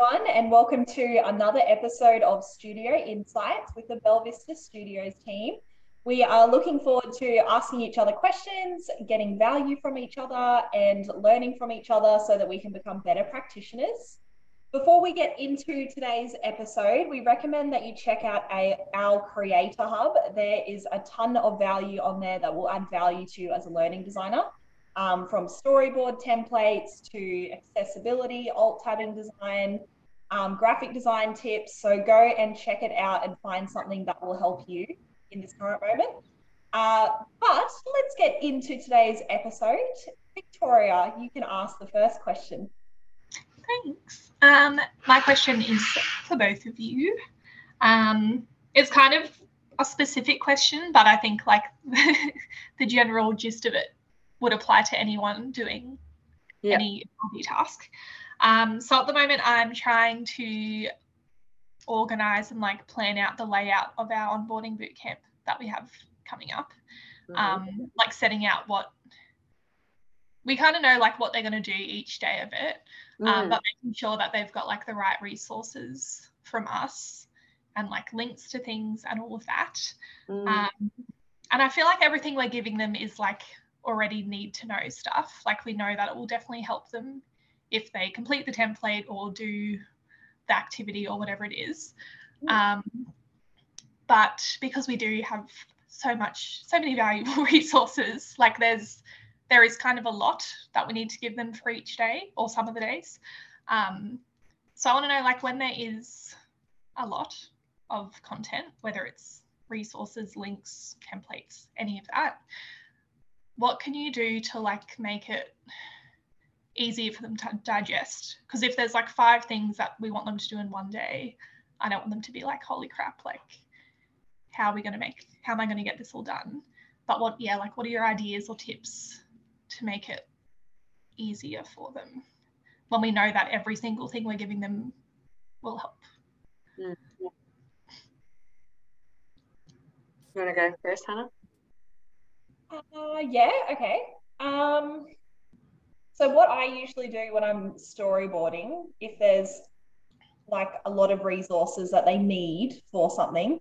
everyone, and welcome to another episode of Studio Insights with the Belvista Studios team. We are looking forward to asking each other questions, getting value from each other, and learning from each other so that we can become better practitioners. Before we get into today's episode, we recommend that you check out a, our Creator Hub. There is a ton of value on there that will add value to you as a learning designer um, from storyboard templates to accessibility, alt tabbing design, um, graphic design tips. So go and check it out and find something that will help you in this current moment. Uh, but let's get into today's episode. Victoria, you can ask the first question. Thanks. Um, my question is for both of you. Um, it's kind of a specific question, but I think like the general gist of it would apply to anyone doing yeah. any hobby task. Um, so at the moment, I'm trying to organize and like plan out the layout of our onboarding bootcamp that we have coming up. Mm-hmm. Um, like setting out what we kind of know like what they're going to do each day of it, um, mm. but making sure that they've got like the right resources from us and like links to things and all of that. Mm. Um, and I feel like everything we're giving them is like already need to know stuff. Like we know that it will definitely help them if they complete the template or do the activity or whatever it is. Um, but because we do have so much, so many valuable resources, like there's, there is kind of a lot that we need to give them for each day or some of the days. Um, so I want to know, like, when there is a lot of content, whether it's resources, links, templates, any of that, what can you do to like make it easier for them to digest? Because if there's like five things that we want them to do in one day, I don't want them to be like, holy crap, like, how are we going to make, how am I going to get this all done? But what, yeah, like, what are your ideas or tips to make it easier for them when we know that every single thing we're giving them will help? Mm-hmm. You want to go first, Hannah? Uh, yeah, okay. Um, so what I usually do when I'm storyboarding, if there's like a lot of resources that they need for something,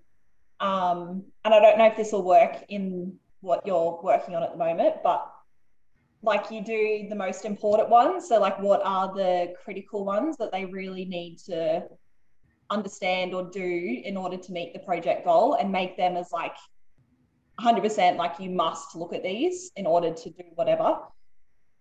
um, and I don't know if this will work in what you're working on at the moment, but like you do the most important ones. So like what are the critical ones that they really need to understand or do in order to meet the project goal and make them as like 100% like you must look at these in order to do whatever.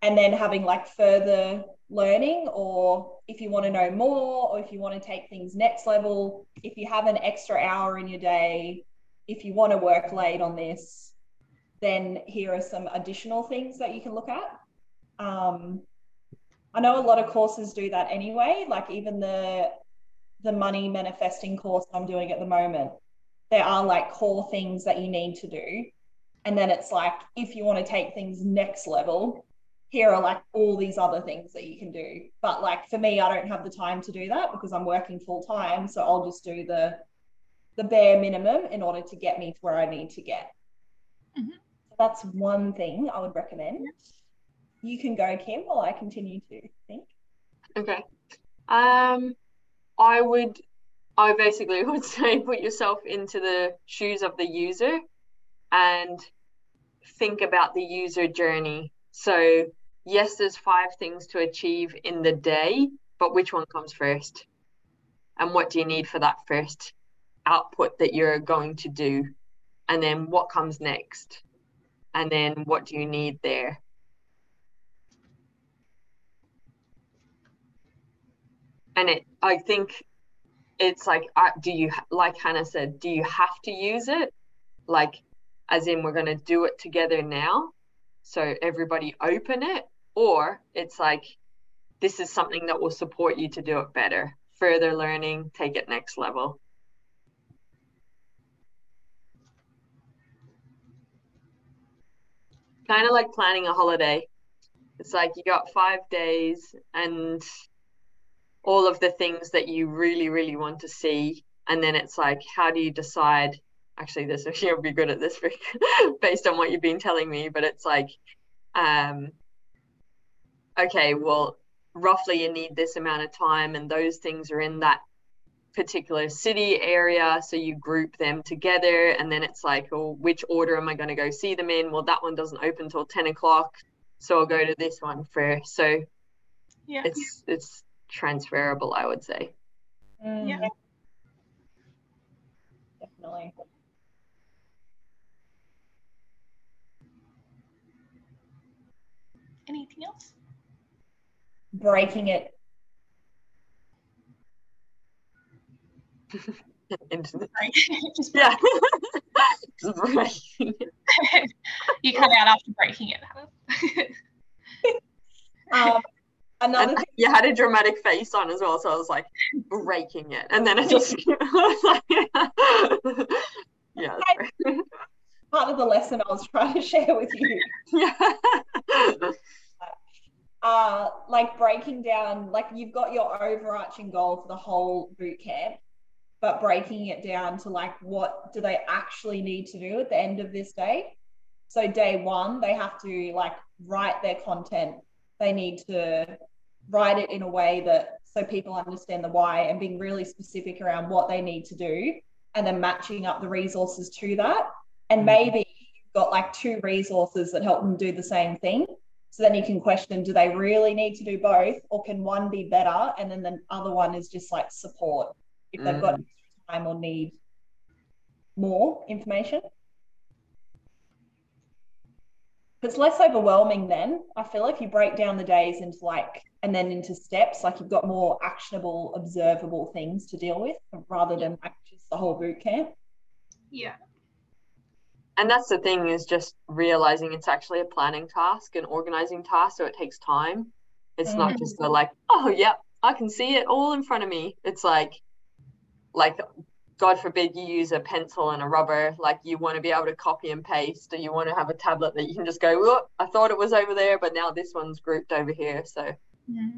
And then having like further learning or if you want to know more or if you want to take things next level if you have an extra hour in your day if you want to work late on this then here are some additional things that you can look at. Um, i know a lot of courses do that anyway like even the the money manifesting course i'm doing at the moment there are like core things that you need to do. And then it's like, if you want to take things next level, here are like all these other things that you can do. But like for me, I don't have the time to do that because I'm working full time. So I'll just do the the bare minimum in order to get me to where I need to get. Mm-hmm. So that's one thing I would recommend. You can go, Kim, while I continue to think. Okay. Um, I would I basically would say put yourself into the shoes of the user and think about the user journey. So, yes, there's five things to achieve in the day, but which one comes first? And what do you need for that first output that you're going to do? And then what comes next? And then what do you need there? And it, I think it's like do you like hannah said do you have to use it? Like as in we're going to do it together now so everybody open it or it's like this is something that will support you to do it better further learning take it next level. Kind of like planning a holiday. It's like you got five days and all of the things that you really, really want to see. And then it's like, how do you decide? Actually, this you'll be good at this based on what you've been telling me, but it's like, um, okay, well, roughly you need this amount of time and those things are in that particular city area so you group them together and then it's like oh which order am i going to go see them in well that one doesn't open till 10 o'clock so i'll go to this one first so Yeah. it's it's transferable i would say Mm, Yeah. Definitely. Anything else? Breaking it. into the Just yeah Just breaking it. you cut out after breaking it. Um, another And thing, you had a dramatic face on as well so i was like breaking it and then I just I was like, yeah part of the lesson I was trying to share with you. yeah uh, like breaking down, like you've got your overarching goal for the whole boot camp, but breaking it down to like what do they actually need to do at the end of this day? So day one, they have to like write their content. They need to write it in a way that so people understand the why and being really specific around what they need to do and then matching up the resources to that. And mm-hmm. maybe you've got like two resources that help them do the same thing. So then you can question do they really need to do both or can one be better? And then the other one is just like support if they've got mm. time or need more information. It's less overwhelming then. I feel like you break down the days into like, and then into steps, like you've got more actionable, observable things to deal with rather than like just the whole boot camp. yeah. and that's the thing is just realizing it's actually a planning task an organizing task so it takes time it's not Mm. just the like oh yeah i can see it all in front of me it's like like god forbid you use a pencil and a rubber like you want to be able to copy and paste or you want to have a tablet that you can just go Whoop, i thought it was over there but now this one's grouped over here so. Yeah.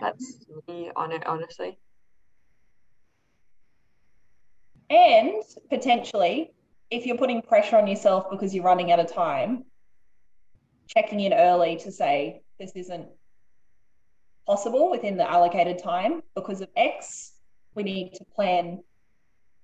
that's me on it honestly And potentially, if you're putting pressure on yourself because you're running out of time, checking in early to say this isn't possible within the allocated time because of X, we need to plan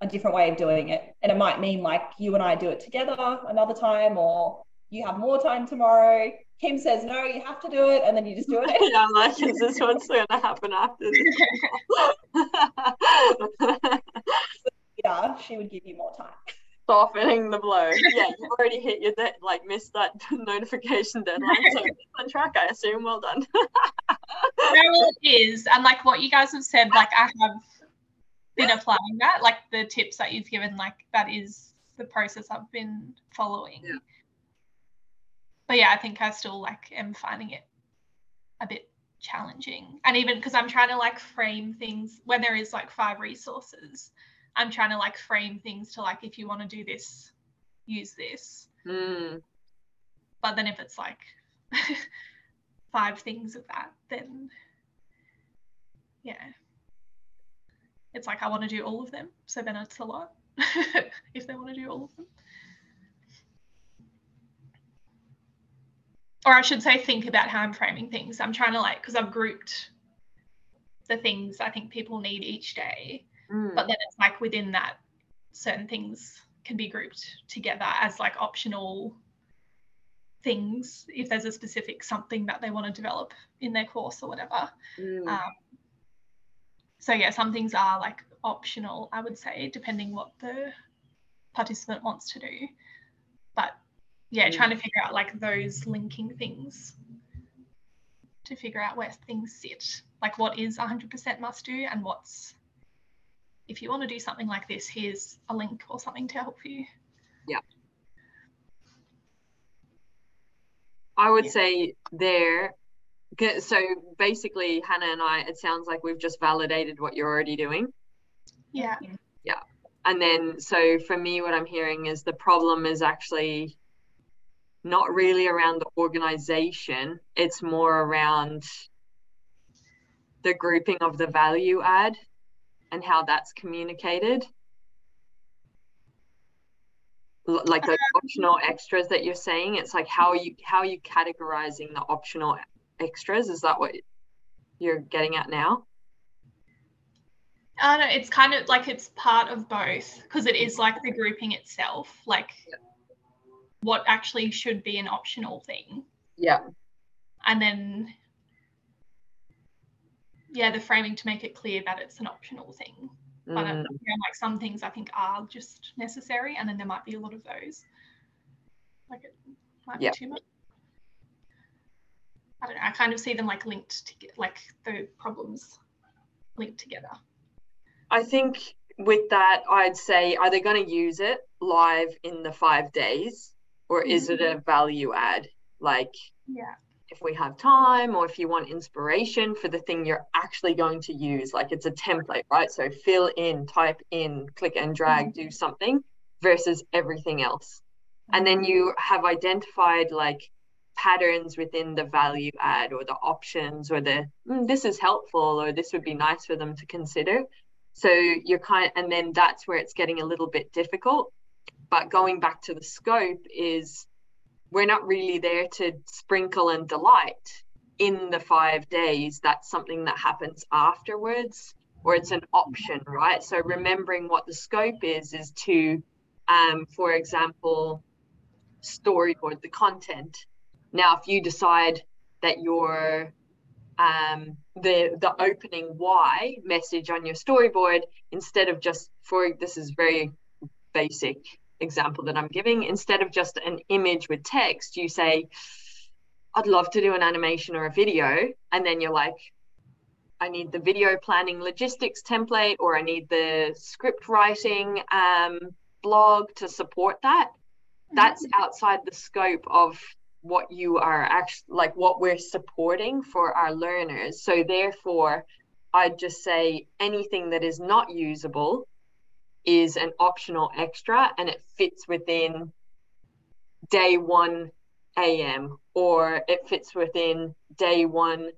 a different way of doing it. And it might mean like you and I do it together another time, or you have more time tomorrow. Kim says, no, you have to do it. And then you just do it. yeah, I'm like, is this what's going to happen after this? Yeah, she would give you more time. Softening the blow. Yeah, you've already hit your de- like missed that notification deadline. So on track, I assume. Well done. Well, it is. And like what you guys have said, like I have been applying that, like the tips that you've given, like that is the process I've been following. Yeah. But yeah, I think I still like am finding it a bit challenging. And even because I'm trying to like frame things when there is like five resources, I'm trying to like frame things to like if you want to do this, use this. Mm, But then if it's like five things of that, then yeah. It's like I want to do all of them. So then it's a lot if they want to do all of them. Or I should say, think about how I'm framing things. I'm trying to like, because I've grouped the things I think people need each day mm. but then it's like within that certain things can be grouped together as like optional things if there's a specific something that they want to develop in their course or whatever Mm. um, so yeah some things are like optional i would say depending what the participant wants to do but yeah Mm. trying to figure out like those linking things to figure out where things sit like what is 100% must do and what's if you want to do something like this here's a link or something to help you Yeah. I would Yeah. say there, So basically, Hannah and I, it sounds like we've just validated what you're already doing. Yeah. Yeah And then, so for me, what I'm hearing is the problem is actually not really around the organization, it's more around the grouping of the value add and how that's communicated. like the um, optional extras that you're saying it's like how are you how are you categorizing the optional extras is that what you're getting at now I don't know, it's kind of like it's part of both because it is like the grouping itself, like what actually should be an optional thing. yeah And then, yeah, the framing to make it clear that it's an optional thing. But uh, Mm, you know, like some things I think are just necessary, and then there might be a lot of those. Like it might Yeah. be too much. I don't know. I kind of see them like linked to like the problems linked together. I think with that, I'd say are they going to use it live in the five days or is it a value add? Like Yeah. If we have time or if you want inspiration for the thing you're actually going to use, like it's a template, right? So fill in, type in, click and drag, do something versus everything else. And then you have identified like patterns within the value add or the options or the "Mm, this is helpful or this would be nice for them to consider. So you're kind and then that's where it's getting a little bit difficult. But going back to the scope is we're not really there to sprinkle and delight in the five days. That's something that happens afterwards, or it's an option, right? So remembering what the scope is is to, um, for example, storyboard the content. Now, if you decide that your um, the the opening why message on your storyboard instead of just for this is very basic example that I'm giving, instead of just an image with text, you say, I'd love to do an animation or a video. And then you're like, I need the video planning logistics template, or I need the script writing um, blog to support that. That's outside the scope of what you are actually like what we're supporting for our learners. So, therefore, I'd just say anything that is not usable is an optional extra and it fits within day 1 a.m. or it fits within day 1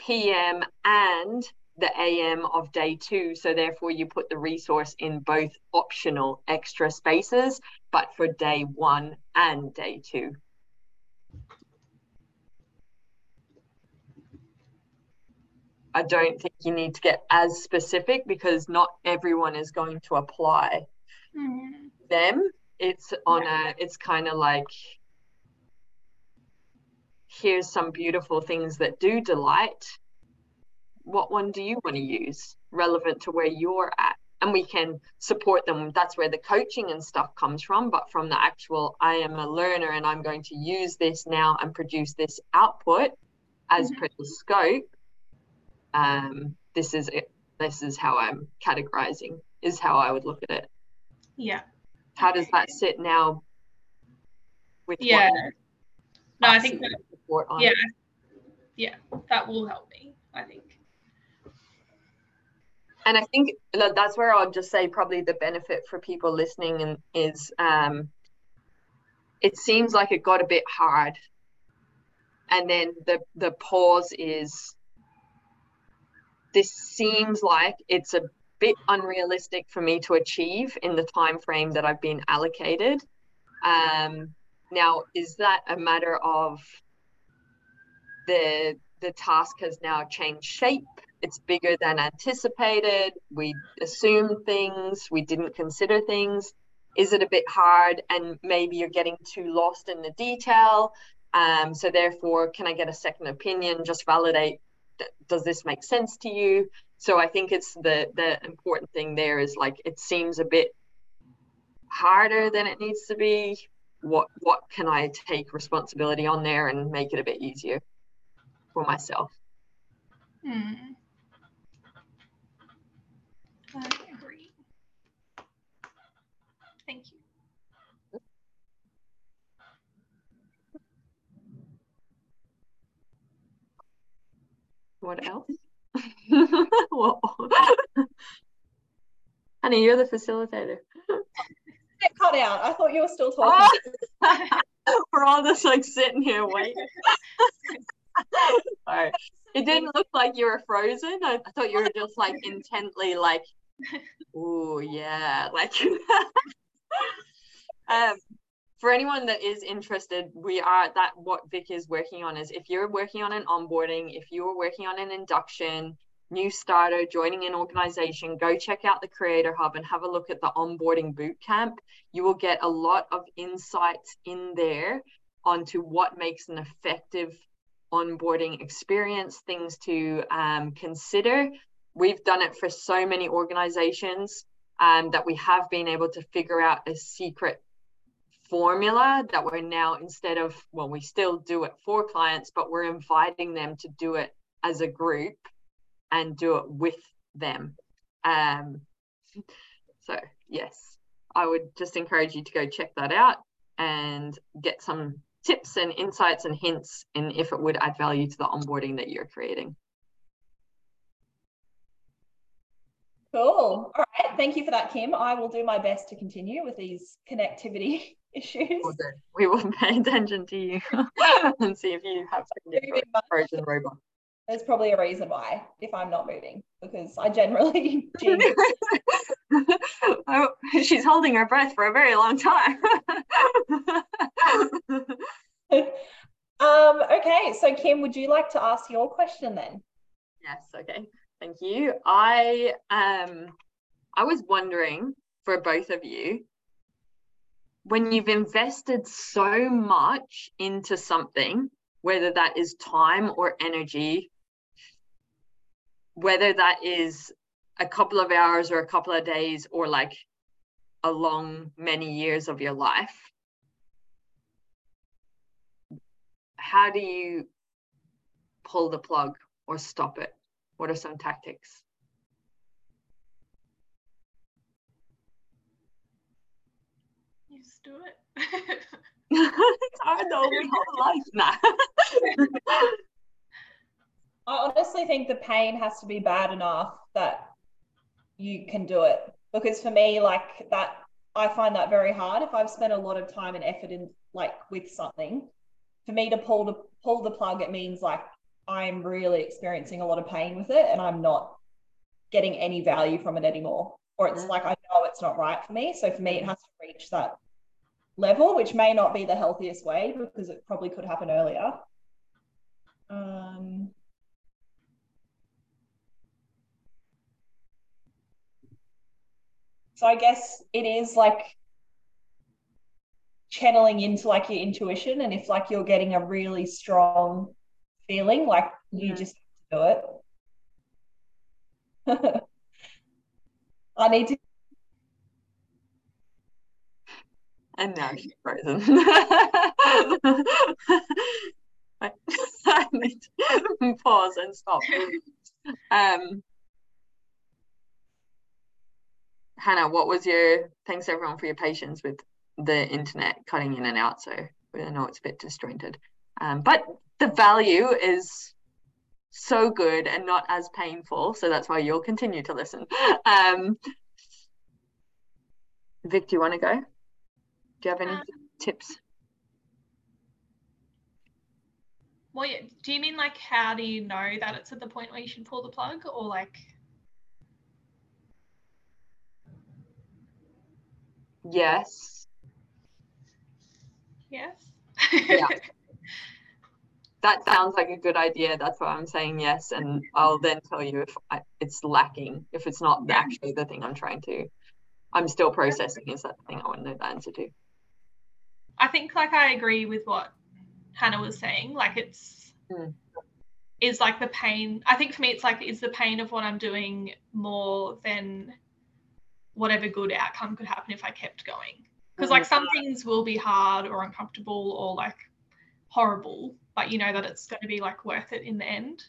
p.m. and the AM of day two. So, therefore, you put the resource in both optional extra spaces, but for day one and day two. I don't think you need to get as specific because not everyone is going to apply Mm. them. It's on a, it's kind of like, here's some beautiful things that do delight. What one do you want to use relevant to where you're at? And we can support them. That's where the coaching and stuff comes from. But from the actual, I am a learner and I'm going to use this now and produce this output as per the scope. Um, this is it. This is how I'm categorizing. Is how I would look at it. Yeah. How does that sit now? With Yeah. No, I think that, on? yeah. Yeah. That will help me, I think. and I think that's where I'll just say probably the benefit for people listening and is um, it seems like it got a bit hard, and then the the pause is this seems like it's a bit unrealistic for me to achieve in the time frame that I've been allocated. Um, now, is that a matter of the the task has now changed shape? It's bigger than anticipated. We assumed things, we didn't consider things. Is it a bit hard and maybe you're getting too lost in the detail? Um, so therefore, can I get a second opinion? Just validate. Does this make sense to you? So I think it's the the important thing there is like it seems a bit harder than it needs to be. What what can I take responsibility on there and make it a bit easier for myself? Mm. I agree. Thank you. What else? Whoa. Honey, you're the facilitator. Get cut out. I thought you were still talking. We're all just like sitting here waiting. Sorry. It didn't look like you were frozen. I, I thought you were just like intently like, oh yeah, like um, for anyone that is interested, we are that what Vic is working on is if you're working on an onboarding, if you're working on an induction, new starter, joining an organization, go check out the Creator Hub and have a look at the onboarding bootcamp. You will get a lot of insights in there onto what makes an effective onboarding experience, things to um, consider. We've done it for so many organizations um, that we have been able to figure out a secret formula that we're now instead of well we still do it for clients but we're inviting them to do it as a group and do it with them um so yes i would just encourage you to go check that out and get some tips and insights and hints and if it would add value to the onboarding that you're creating. Cool. All right. Thank you for that, Kim. I will do my best to continue with these connectivity issues. We will pay attention to you and see if you have Trojan robot. There's probably a reason why if I'm not moving because I generally oh, she's holding her breath for a very long time. um, okay, so Kim, would you like to ask your question then? Yes, okay. Thank you. I um I was wondering for both of you when you've invested so much into something, whether that is time or energy, whether that is a couple of hours or a couple of days or like a long many years of your life how do you pull the plug or stop it? What are some tactics you just do it it's hard though my whole life now I honestly think the pain has to be bad enough that you can do it. Because for me, like that, I find that very hard. If I've spent a lot of time and effort in like with something, for me to pull the pull the plug, it means like I'm really experiencing a lot of pain with it, and I'm not getting any value from it anymore. Or it's like I know it's not right for me. So for me, it has to reach that level, which may not be the healthiest way because it probably could happen earlier. Um, So I guess it is like channeling into like your intuition. And if like you're getting a really strong feeling, like you just do it. I need to. And now she's frozen. I need to pause and stop. Um, Hannah, what was your thanks everyone for your patience with the internet cutting in and out. So I know it's a bit disjointed. Um, but the value is so good and not as painful. So that's why you'll continue to listen. Um, Vic, do you want to go? Do you have any um, tips? Well, yeah. do you mean like how do you know that it's at the point where you should pull the plug or like Yes. Yes. yeah. That sounds like a good idea. That's why I'm saying yes. And I'll then tell you if I, it's lacking, if it's not actually the thing I'm trying to. I'm still processing. Is that the thing I want to know the answer to? I think, like, I agree with what Hannah was saying. Like, it's. Mm. Is like the pain. I think for me, it's like, is the pain of what I'm doing more than whatever good outcome could happen if I kept going. Because like some things will be hard or uncomfortable or like horrible, but you know that it's going to be like worth it in the end.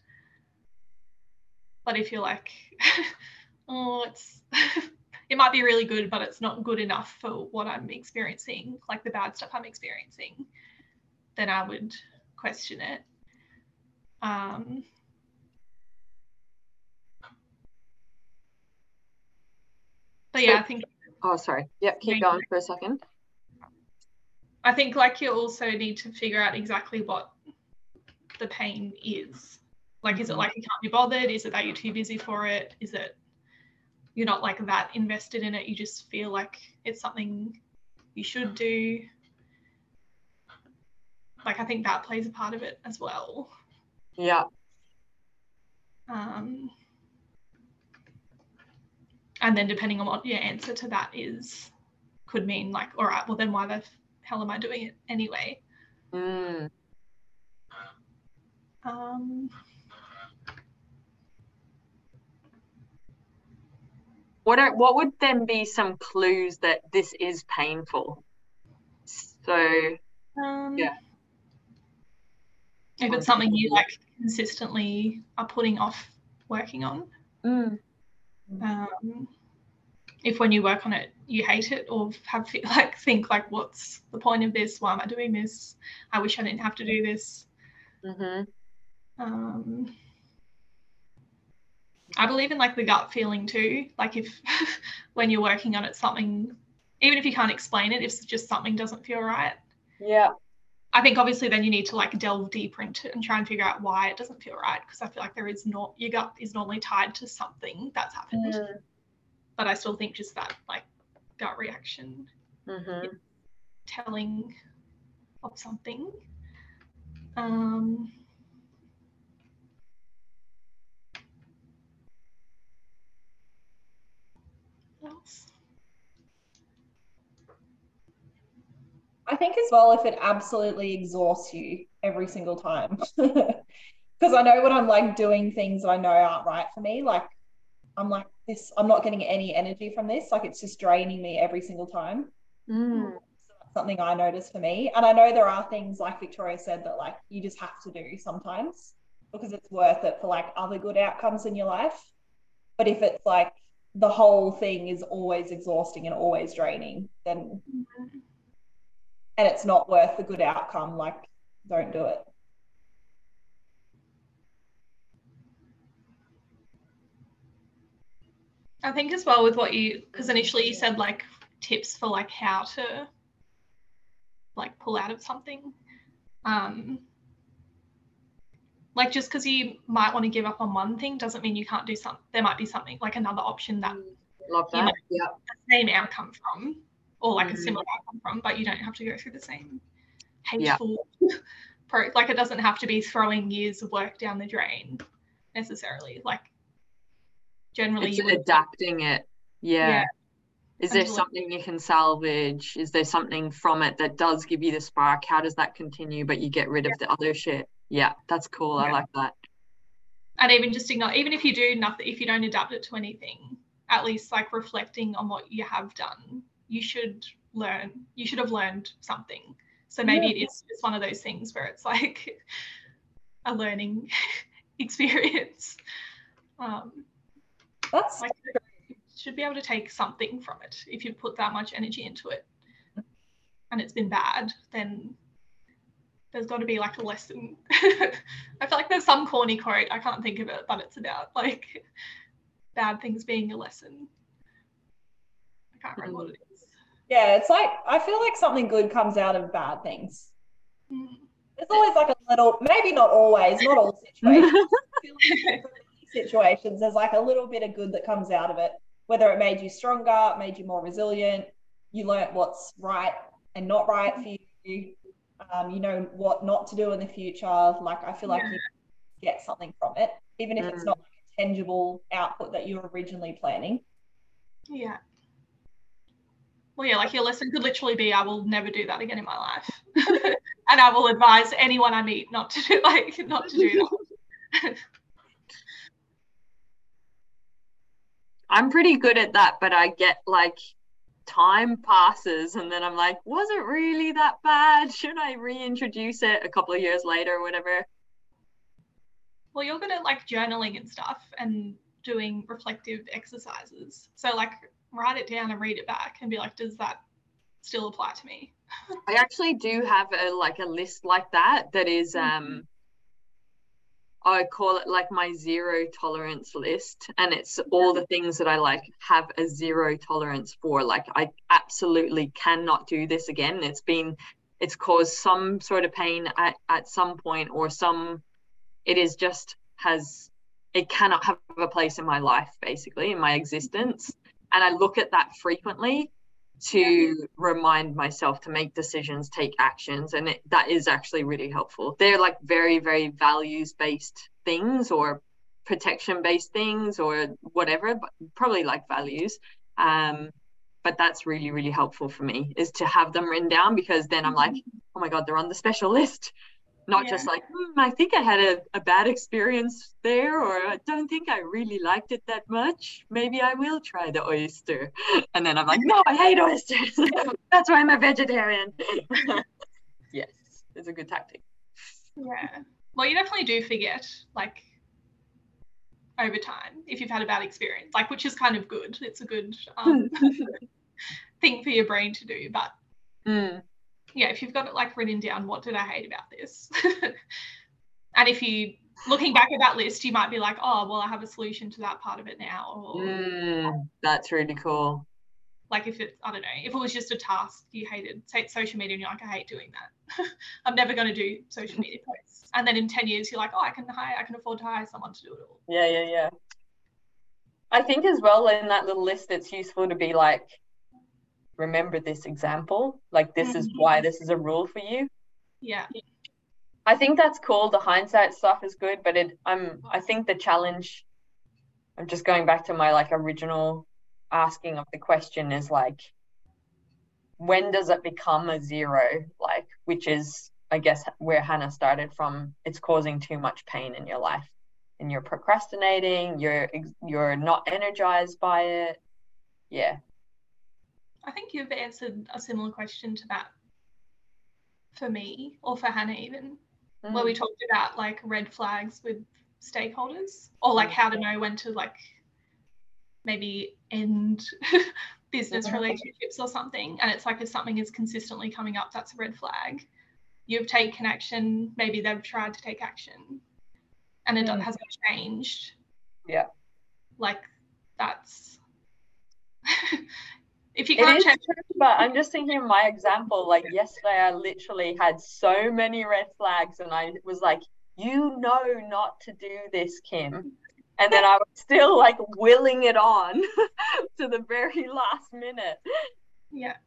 But if you're like, oh, it's it might be really good, but it's not good enough for what I'm experiencing, like the bad stuff I'm experiencing, then I would question it. Um, But yeah, I think. Oh, sorry. Yeah, keep going for a second. I think like you also need to figure out exactly what the pain is. Like, is it mm-hmm. like you can't be bothered? Is it that you're too busy for it? Is it you're not like that invested in it? You just feel like it's something you should do. Like I think that plays a part of it as well. Yeah. Um, and then depending on what your answer to that is, could mean like, all right, well then why the hell am I doing it anyway? Mm. Um, What are what would then be some clues that this is painful? So um, Yeah. If it's something you like consistently are putting off working on, mm. um, if when you work on it you hate it or have like think like what's the point of this? Why am I doing this? I wish I didn't have to do this. hmm Um, I believe in like the gut feeling too. Like if when you're working on it, something, even if you can't explain it, if it's just something doesn't feel right, yeah. I think obviously then you need to like delve deeper into it and try and figure out why it doesn't feel right. Because I feel like there is not your gut is normally tied to something that's happened. Mm. But I still think just that like gut reaction hmm telling of something. Um, else? I think as well if it absolutely exhausts you every single time. Because I know when I'm like doing things that I know aren't right for me, like I'm like this, I'm not getting any energy from this. Like it's just draining me every single time. Mm. So that's something I notice for me. And I know there are things like Victoria said that like you just have to do sometimes because it's worth it for like other good outcomes in your life. But if it's like the whole thing is always exhausting and always draining, then and it's not worth the good outcome, like don't do it. I think as well with what you because initially you said like tips for like how to like pull out of something. Um like just because you might want to give up on one thing doesn't mean you can't do something. There might be something like another option that Love You that. Yeah. the same outcome from, or like a Mhm. similar outcome from, but you don't have to go through the same hateful pro. Like it doesn't have to be throwing years of work down the drain necessarily. Like generally, It's adapting it. Yeah. Yeah. Is there something you can salvage? Is there something from it that does give you the spark? How does that continue, but you get rid of the other shit? Yeah, that's cool. I like that. and even just ignore, even if you do nothing, if you don't adapt it to anything, at least like reflecting on what you have done, you should learn. You should have learned something. So maybe it is just one of those things where it's like a learning experience. Um, That's like you should be able to take something from it if you put that much energy into it and it's been bad then there's got to be like a lesson i feel like there's some corny quote i can't think of it but it's about like bad things being a lesson i can't remember what it is yeah, it's like I feel like something good comes out of bad things. Mm. There's always like a little, maybe not always, not all situations. I feel like for many situations, there's like a little bit of good that comes out of it. Whether it made you stronger, made you more resilient, you learnt what's right and not right for you. Um, you know what not to do in the future. Like I feel like Yeah. you get something from it, even if it's Mm. not like a tangible output that you were originally planning. yeah well yeah like your lesson could literally be i will never do that again in my life and i will advise anyone i meet not to do like not to do that I'm pretty good at that, but I get like time passes and then I'm like, was it really that bad? Should I reintroduce it a couple of years later or whatever? Well, you're good at like journaling and stuff and doing reflective exercises. So like write it down and read it back and be like, does that still apply to me? I actually do have a like a list like that that is um I call it like my zero tolerance list and it's all the things that I like have a zero tolerance for like I absolutely cannot do this again. It's been it's caused some sort of pain at, at some point or some it is just has it cannot have a place in my life basically in my existence. And I look at that frequently to remind myself to make decisions, take actions. And it, that is actually really helpful. They're like very, very values based things or protection based things or whatever, but probably like values. Um, but that's really, really helpful for me is to have them written down because then I'm like, mm-hmm. oh my God, they're on the special list not yeah. just like hmm, i think i had a, a bad experience there or i don't think i really liked it that much. Maybe i will try the oyster. And then i'm like no i hate oysters. That's why i'm a vegetarian. Yes it's a good tactic. Yeah. Well you definitely do forget like over time if you've had a bad experience like which is kind of good. It's a good um, thing for your brain to do but mm yeah, if you've got it like written down, what did I hate about this? and if you looking back at that list, you might be like, oh, well, I have a solution to that part of it now. Or, mm, that's really cool. Like if it, I don't know, if it was just a task you hated, say social media, and you're like, I hate doing that. I'm never going to do social media posts. And then in 10 years, you're like, oh, I can hire, I can afford to hire someone to do it all. Yeah, yeah, yeah. I think as well in that little list, it's useful to be like, remember this example like this mm-hmm. is why this is a rule for you? Yeah. I think that's cool. The hindsight stuff is good but it i'm i think the challenge i'm just going back to my like original asking of the question is like when does it become a zero? Like which is i guess where hannah started from. It's causing too much pain in your life. And you're procrastinating you're you're not energized by it. Yeah I think you've answered a similar question to that for me or for Hannah even, mm. where we mm. talked about like red flags with stakeholders or like how to know when to like maybe end business relationships or something. And it's like if something is consistently coming up, that's a red flag. You've taken action, maybe they've tried to take action and it mm. hasn't changed. Yeah. Like that's if you can't check but i'm just thinking of my example. Like yesterday i literally had so many red flags and i was like you know not to do this kim. And then i was still like willing it on to the very last minute. Yeah.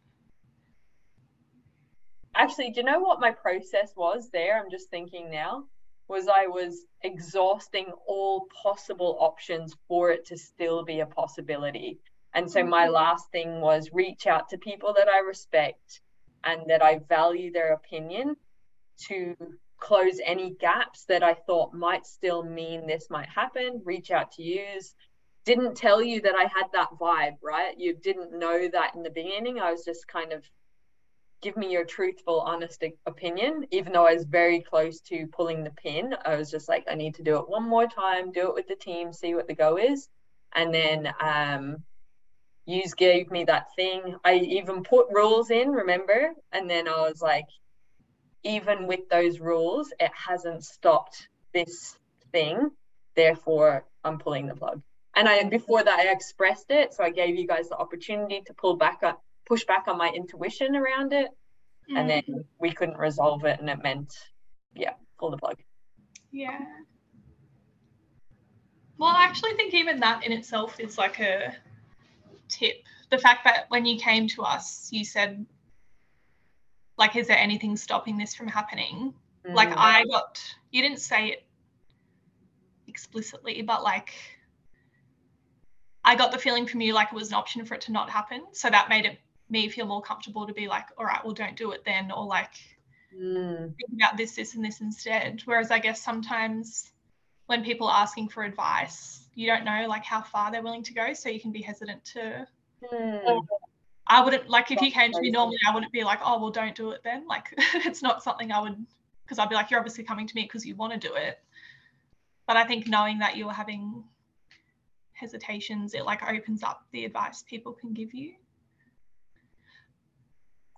Actually do you know what my process was there? I'm just thinking now. Was i was exhausting all possible options for it to still be a possibility and so my mm-hmm. last thing was reach out to people that I respect and that I value their opinion to close any gaps that I thought might still mean this might happen. Reach out to yous. Didn't tell you that I had that vibe, right? You didn't know that in the beginning. I was just kind of give me your truthful, honest opinion. Even though I was very close to pulling the pin, I was just like, I need to do it one more time, do it with the team, see what the go is. And then um, yous gave me that thing. I even put rules in, remember? And then I was like, even with those rules, it hasn't stopped this thing. Therefore, I'm pulling the plug. And I before that I expressed it, so I gave you guys the opportunity to pull back up, push back on my intuition around it, mm. and then we couldn't resolve it, and it meant, yeah, pull the plug. Yeah. Well, I actually think even that in itself is like a tip the fact that when you came to us you said like is there anything stopping this from happening mm. like i got you didn't say it explicitly but like i got the feeling from you like it was an option for it to not happen so that made it me feel more comfortable to be like all right well don't do it then or like mm. think about this this and this instead whereas i guess sometimes when people are asking for advice you don't know like how far they're willing to go so you can be hesitant to mm. i wouldn't like if you came to me normally i wouldn't be like oh well don't do it then. Like it's not something i would because i'd be like you're obviously coming to me because you want to do it. But i think knowing that you're having hesitations it like opens up the advice people can give you.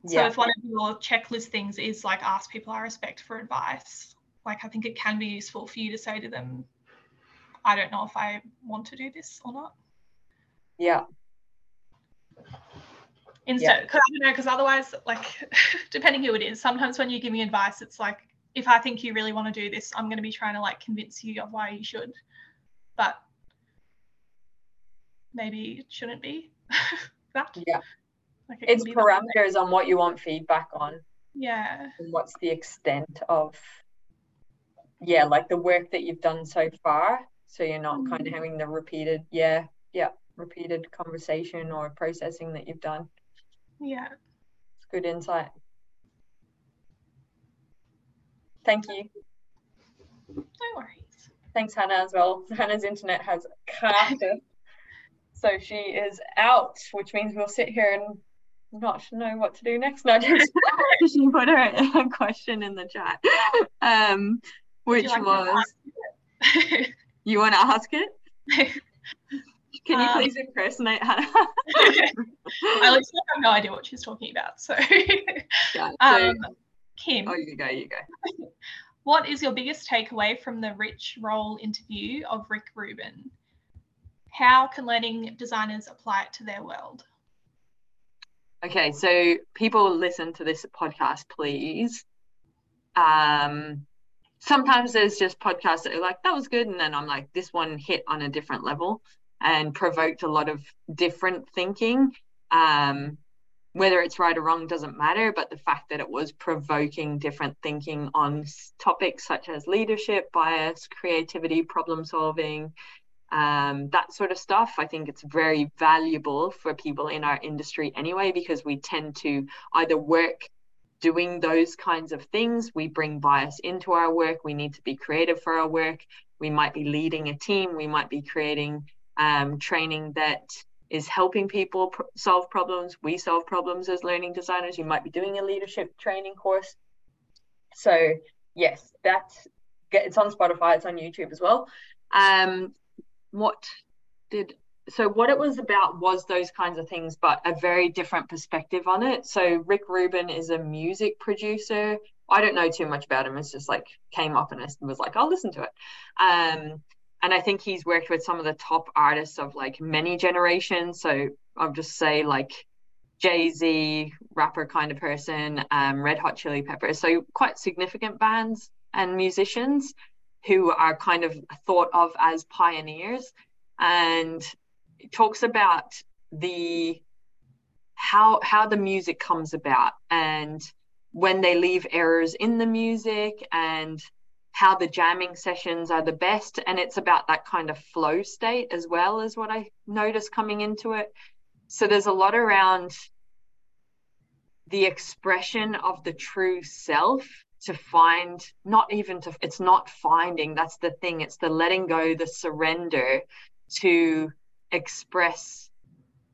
So yeah. if one of your checklist things is like ask people i respect for advice. Like I think it can be useful for you to say to them, I don't know if I want to do this or not. Yeah. Instead, because yeah. I don't know, because otherwise, like, depending who it is, sometimes when you give me advice, it's like, if I think you really want to do this, I'm going to be trying to like convince you of why you should. But maybe it shouldn't be that. Yeah. Like it It's can be the- parameters on what you want feedback on Yeah. and what's the extent of yeah, like the work that you've done so far. So you're not kind of Mm. having the repeated, yeah, yeah, repeated conversation or processing that you've done. Yeah. It's good insight. Thank you. No worries. Thanks, Hannah, as well. Hannah's internet has connected. so she is out, which means we'll sit here and not know what to do next. No, just she put her a question in the chat, um, which like was, you? want to ask it? Can you Um, please impersonate Hannah? I literally have no idea what she's talking about. So, yeah, so, um, Kim, oh, you go, you go. what is your biggest takeaway from the Rich Roll interview of Rick Rubin? How can learning designers apply it to their world? Okay, so people listen to this podcast, please. Um, sometimes there's just podcasts that are like, that was good. And then I'm like, this one hit on a different level and provoked a lot of different thinking. Um, whether it's right or wrong doesn't matter, but the fact that it was provoking different thinking on topics such as leadership, bias, creativity, problem solving, um, that sort of stuff. I think it's very valuable for people in our industry anyway, because we tend to either work doing those kinds of things, we bring bias into our work, we need to be creative for our work, we might be leading a team, we might be creating um, training that is helping people pr- solve problems. We solve problems as learning designers. You might be doing a leadership training course. So yes, that's it's on Spotify. It's on YouTube as well. Um, what did so what it was about was those kinds of things, but a very different perspective on it. So Rick Rubin is a music producer. I don't know too much about him. It's just like came up and was like, I'll listen to it. Um, and I think he's worked with some of the top artists of like many generations. So I'll just say like Jay Z, rapper kind of person, um, Red Hot Chili Peppers. So quite significant bands and musicians who are kind of thought of as pioneers. And talks about the how how the music comes about and when they leave errors in the music and how the jamming sessions are the best. And it's about that kind of flow state as well as what i noticed coming into it. So there's a lot around the expression of the true self to find not even to it's not finding that's the thing it's the letting go the surrender to express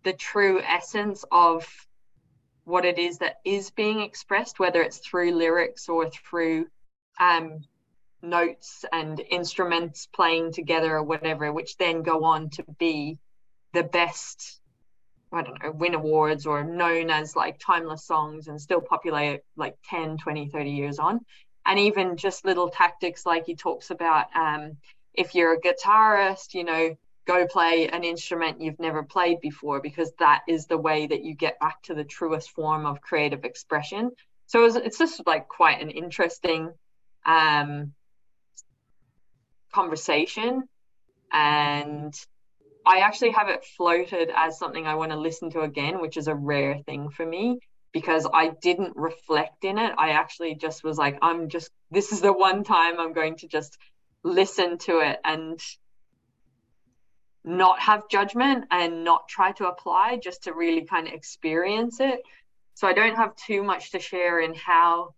the true essence of what it is that is being expressed whether it's through lyrics or through um, notes and instruments playing together or whatever which then go on to be the best I don't know, win awards or known as like timeless songs and still popular like 10, 20, 30 years on. And even just little tactics like he talks about um, if you're a guitarist, you know, go play an instrument you've never played before because that is the way that you get back to the truest form of creative expression. So it's, just like quite an interesting um, conversation. And I actually have it floated as something I want to listen to again, which is a rare thing for me because I didn't reflect in it. I actually just was like, I'm just, this is the one time I'm going to just listen to it and not have judgment and not try to apply, just to really kind of experience it. So I don't have too much to share in how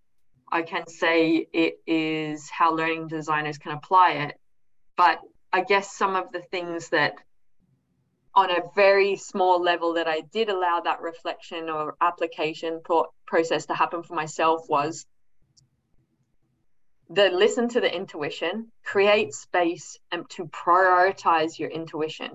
I can say it is how learning designers can apply it. But I guess some of the things that on a very small level that I did allow that reflection or application pro- process to happen for myself was the listen to the intuition, create space and to prioritize your intuition.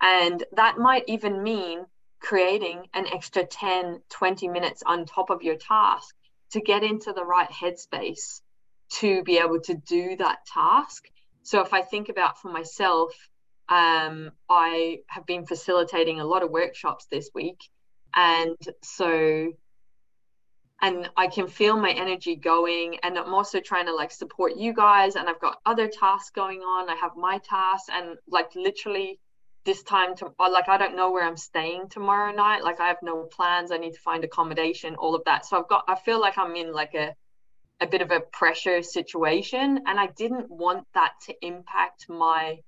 And that might even mean creating an extra 10, 20 minutes on top of your task to get into the right headspace to be able to do that task. So if I think about for myself, um, I have been facilitating a lot of workshops this week. And so, and I can feel my energy going. And I'm also trying to like support you guys. And I've got other tasks going on. I have my tasks and like literally this time to uh, like I don't know where I'm staying tomorrow night. Like I have no plans. I need to find accommodation, all of that. So I've got I feel like I'm in like a a bit of a pressure situation and I didn't want that to impact my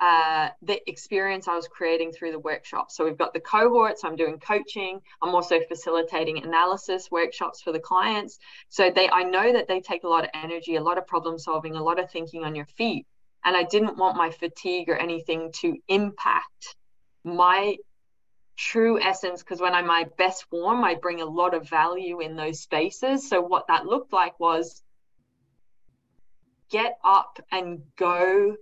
uh, the experience I was creating through the workshop. So we've got the cohorts, I'm doing coaching, I'm also facilitating analysis workshops for the clients. So they I know that they take a lot of energy, a lot of problem solving, a lot of thinking on your feet. And I didn't want my fatigue or anything to impact my true essence because when I'm my best form, I bring a lot of value in those spaces. So what that looked like was get up and go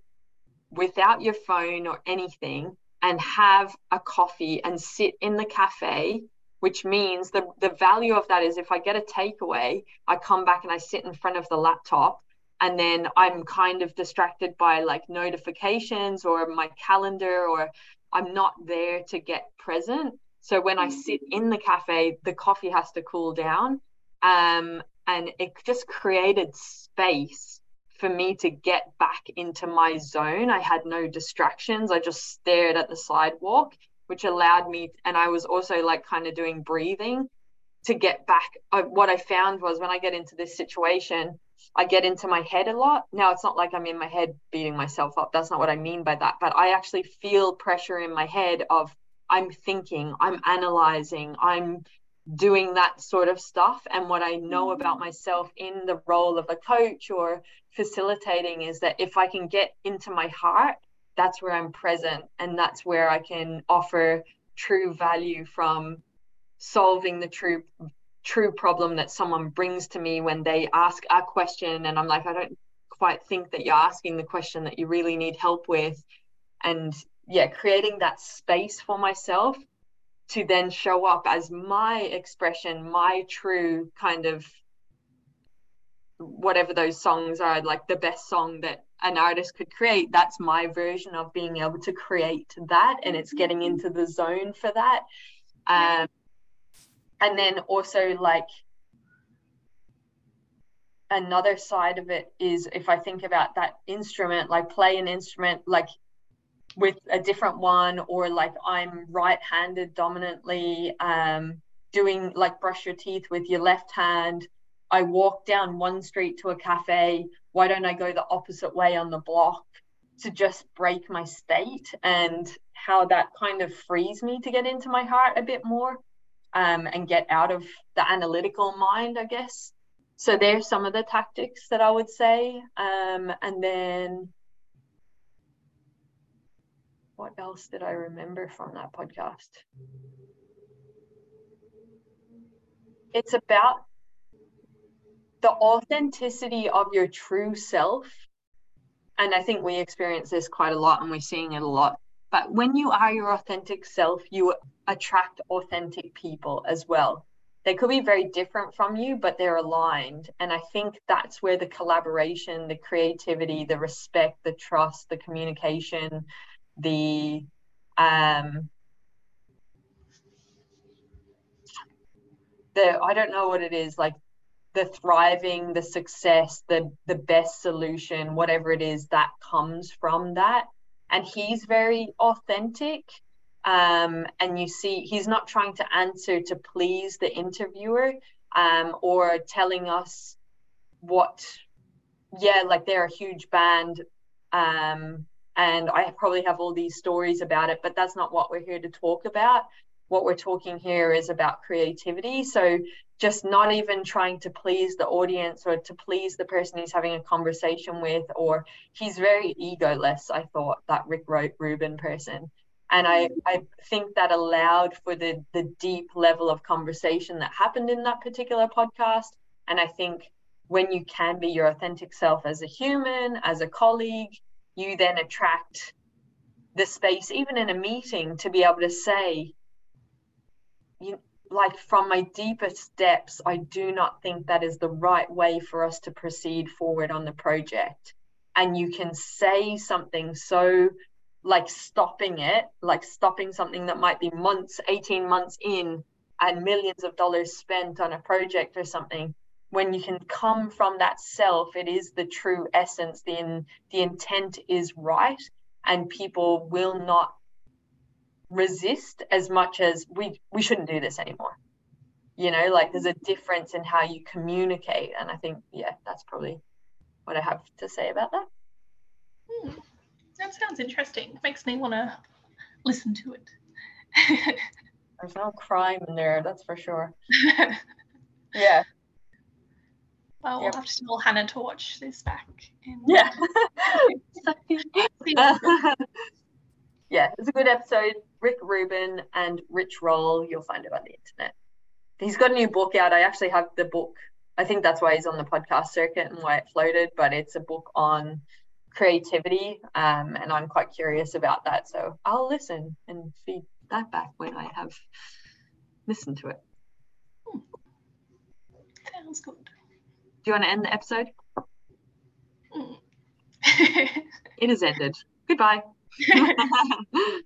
without your phone or anything and have a coffee and sit in the cafe which means the, the value of that is if i get a takeaway i come back and i sit in front of the laptop and then i'm kind of distracted by like notifications or my calendar or i'm not there to get present. So when i sit in the cafe the coffee has to cool down um, and it just created space for me to get back into my zone. I had no distractions. I just stared at the sidewalk, which allowed me, and I was also like kind of doing breathing to get back. I, what I found was when I get into this situation, I get into my head a lot. Now, it's not like I'm in my head beating myself up. That's not what I mean by that. But I actually feel pressure in my head of I'm thinking, I'm analyzing, I'm doing that sort of stuff. And what I know mm. about myself in the role of a coach or facilitating is that if I can get into my heart, that's where I'm present. And that's where I can offer true value from solving the true true problem that someone brings to me when they ask a question. And I'm like I don't quite think that you're asking the question that you really need help with. And yeah creating that space for myself to then show up as my expression my true kind of whatever those songs are like the best song that an artist could create that's my version of being able to create that and it's getting into the zone for that. Um, and then also like another side of it is if i think about that instrument like play an instrument like with a different one or like i'm right-handed dominantly um, doing like brush your teeth with your left hand I walk down one street to a cafe. Why don't I go the opposite way on the block to just break my state and how that kind of frees me to get into my heart a bit more um, and get out of the analytical mind, I guess. So there's some of the tactics that I would say. Um, and then what else did I remember from that podcast? It's about the authenticity of your true self. And i think we experience this quite a lot and we're seeing it a lot. But when you are your authentic self you attract authentic people as well. They could be very different from you but they're aligned. And i think that's where the collaboration the creativity the respect the trust the communication the um the i don't know what it is like the thriving, the success, the the best solution, whatever it is that comes from that. And he's very authentic. Um, and you see, he's not trying to answer to please the interviewer um, or telling us what, yeah, like they're a huge band. Um, and I probably have all these stories about it, but that's not what we're here to talk about what we're talking here is about creativity. So just not even trying to please the audience or to please the person he's having a conversation with, or he's very egoless, I thought, that Rick Rubin person. And I, I think that allowed for the the deep level of conversation that happened in that particular podcast. And I think when you can be your authentic self as a human, as a colleague, you then attract the space, even in a meeting, to be able to say, you, like from my deepest depths, I do not think that is the right way for us to proceed forward on the project. And you can say something so like stopping it, like stopping something that might be months, 18 months in, and millions of dollars spent on a project or something. When you can come from that self, it is the true essence. The, in, the intent is right, and people will not resist as much as we we shouldn't do this anymore. You know like there's a difference in how you communicate and i think yeah that's probably what i have to say about that. Hmm. that sounds interesting. It makes me want to listen to it. There's no crime in there that's for sure. Yeah well, we'll have to tell Hannah to watch this back. And... Yeah. yeah, it's a good episode. Rick Rubin and Rich Roll. You'll find it on the internet. He's got a new book out. I actually have the book. I think that's why he's on the podcast circuit and why it floated, but it's a book on creativity. Um, and I'm quite curious about that. So I'll listen and feed that back when I have listened to it. Hmm. Sounds good. Do you want to end the episode? Mm. it is ended. Goodbye.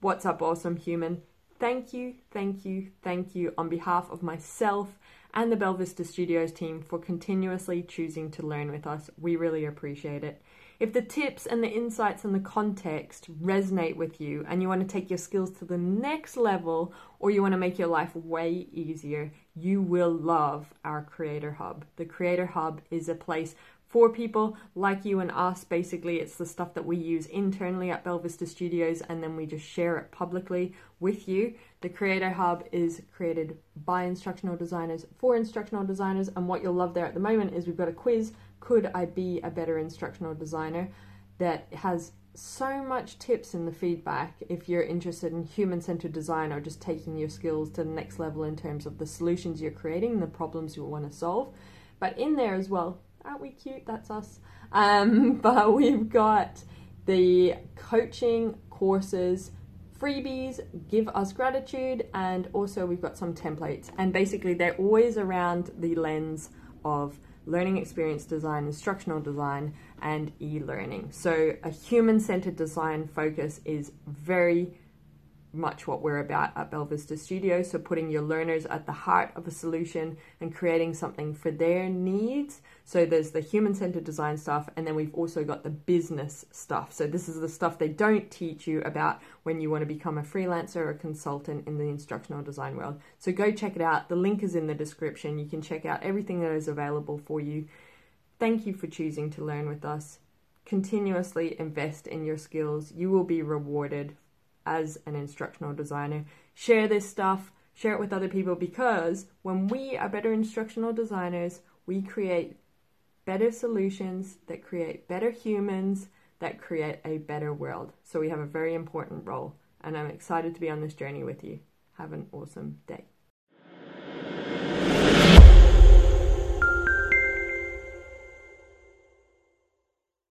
What's up, awesome human? Thank you, thank you, thank you on behalf of myself and the Belvista Studios team for continuously choosing to learn with us. We really appreciate it. If the tips and the insights and the context resonate with you and you want to take your skills to the next level or you want to make your life way easier, you will love our Creator Hub. The Creator Hub is a place for people like you and us. Basically, it's the stuff that we use internally at Belvista Studios and then we just share it publicly with you. The Creator Hub is created by instructional designers for instructional designers, and what you'll love there at the moment is we've got a quiz could I be a better instructional designer that has so much tips in the feedback if you're interested in human centered design or just taking your skills to the next level in terms of the solutions you're creating, the problems you want to solve. But in there as well, aren't we cute? That's us. Um, but we've got the coaching courses, freebies, give us gratitude, and also we've got some templates. And basically, they're always around the lens of learning experience design, instructional design, and e learning. So, a human centered design focus is very much what we're about at Belvista Studio. So, putting your learners at the heart of a solution and creating something for their needs. So, there's the human centered design stuff, and then we've also got the business stuff. So, this is the stuff they don't teach you about when you want to become a freelancer or a consultant in the instructional design world. So, go check it out. The link is in the description. You can check out everything that is available for you. Thank you for choosing to learn with us. Continuously invest in your skills. You will be rewarded as an instructional designer. Share this stuff, share it with other people because when we are better instructional designers, we create better solutions that create better humans that create a better world. So we have a very important role, and I'm excited to be on this journey with you. Have an awesome day.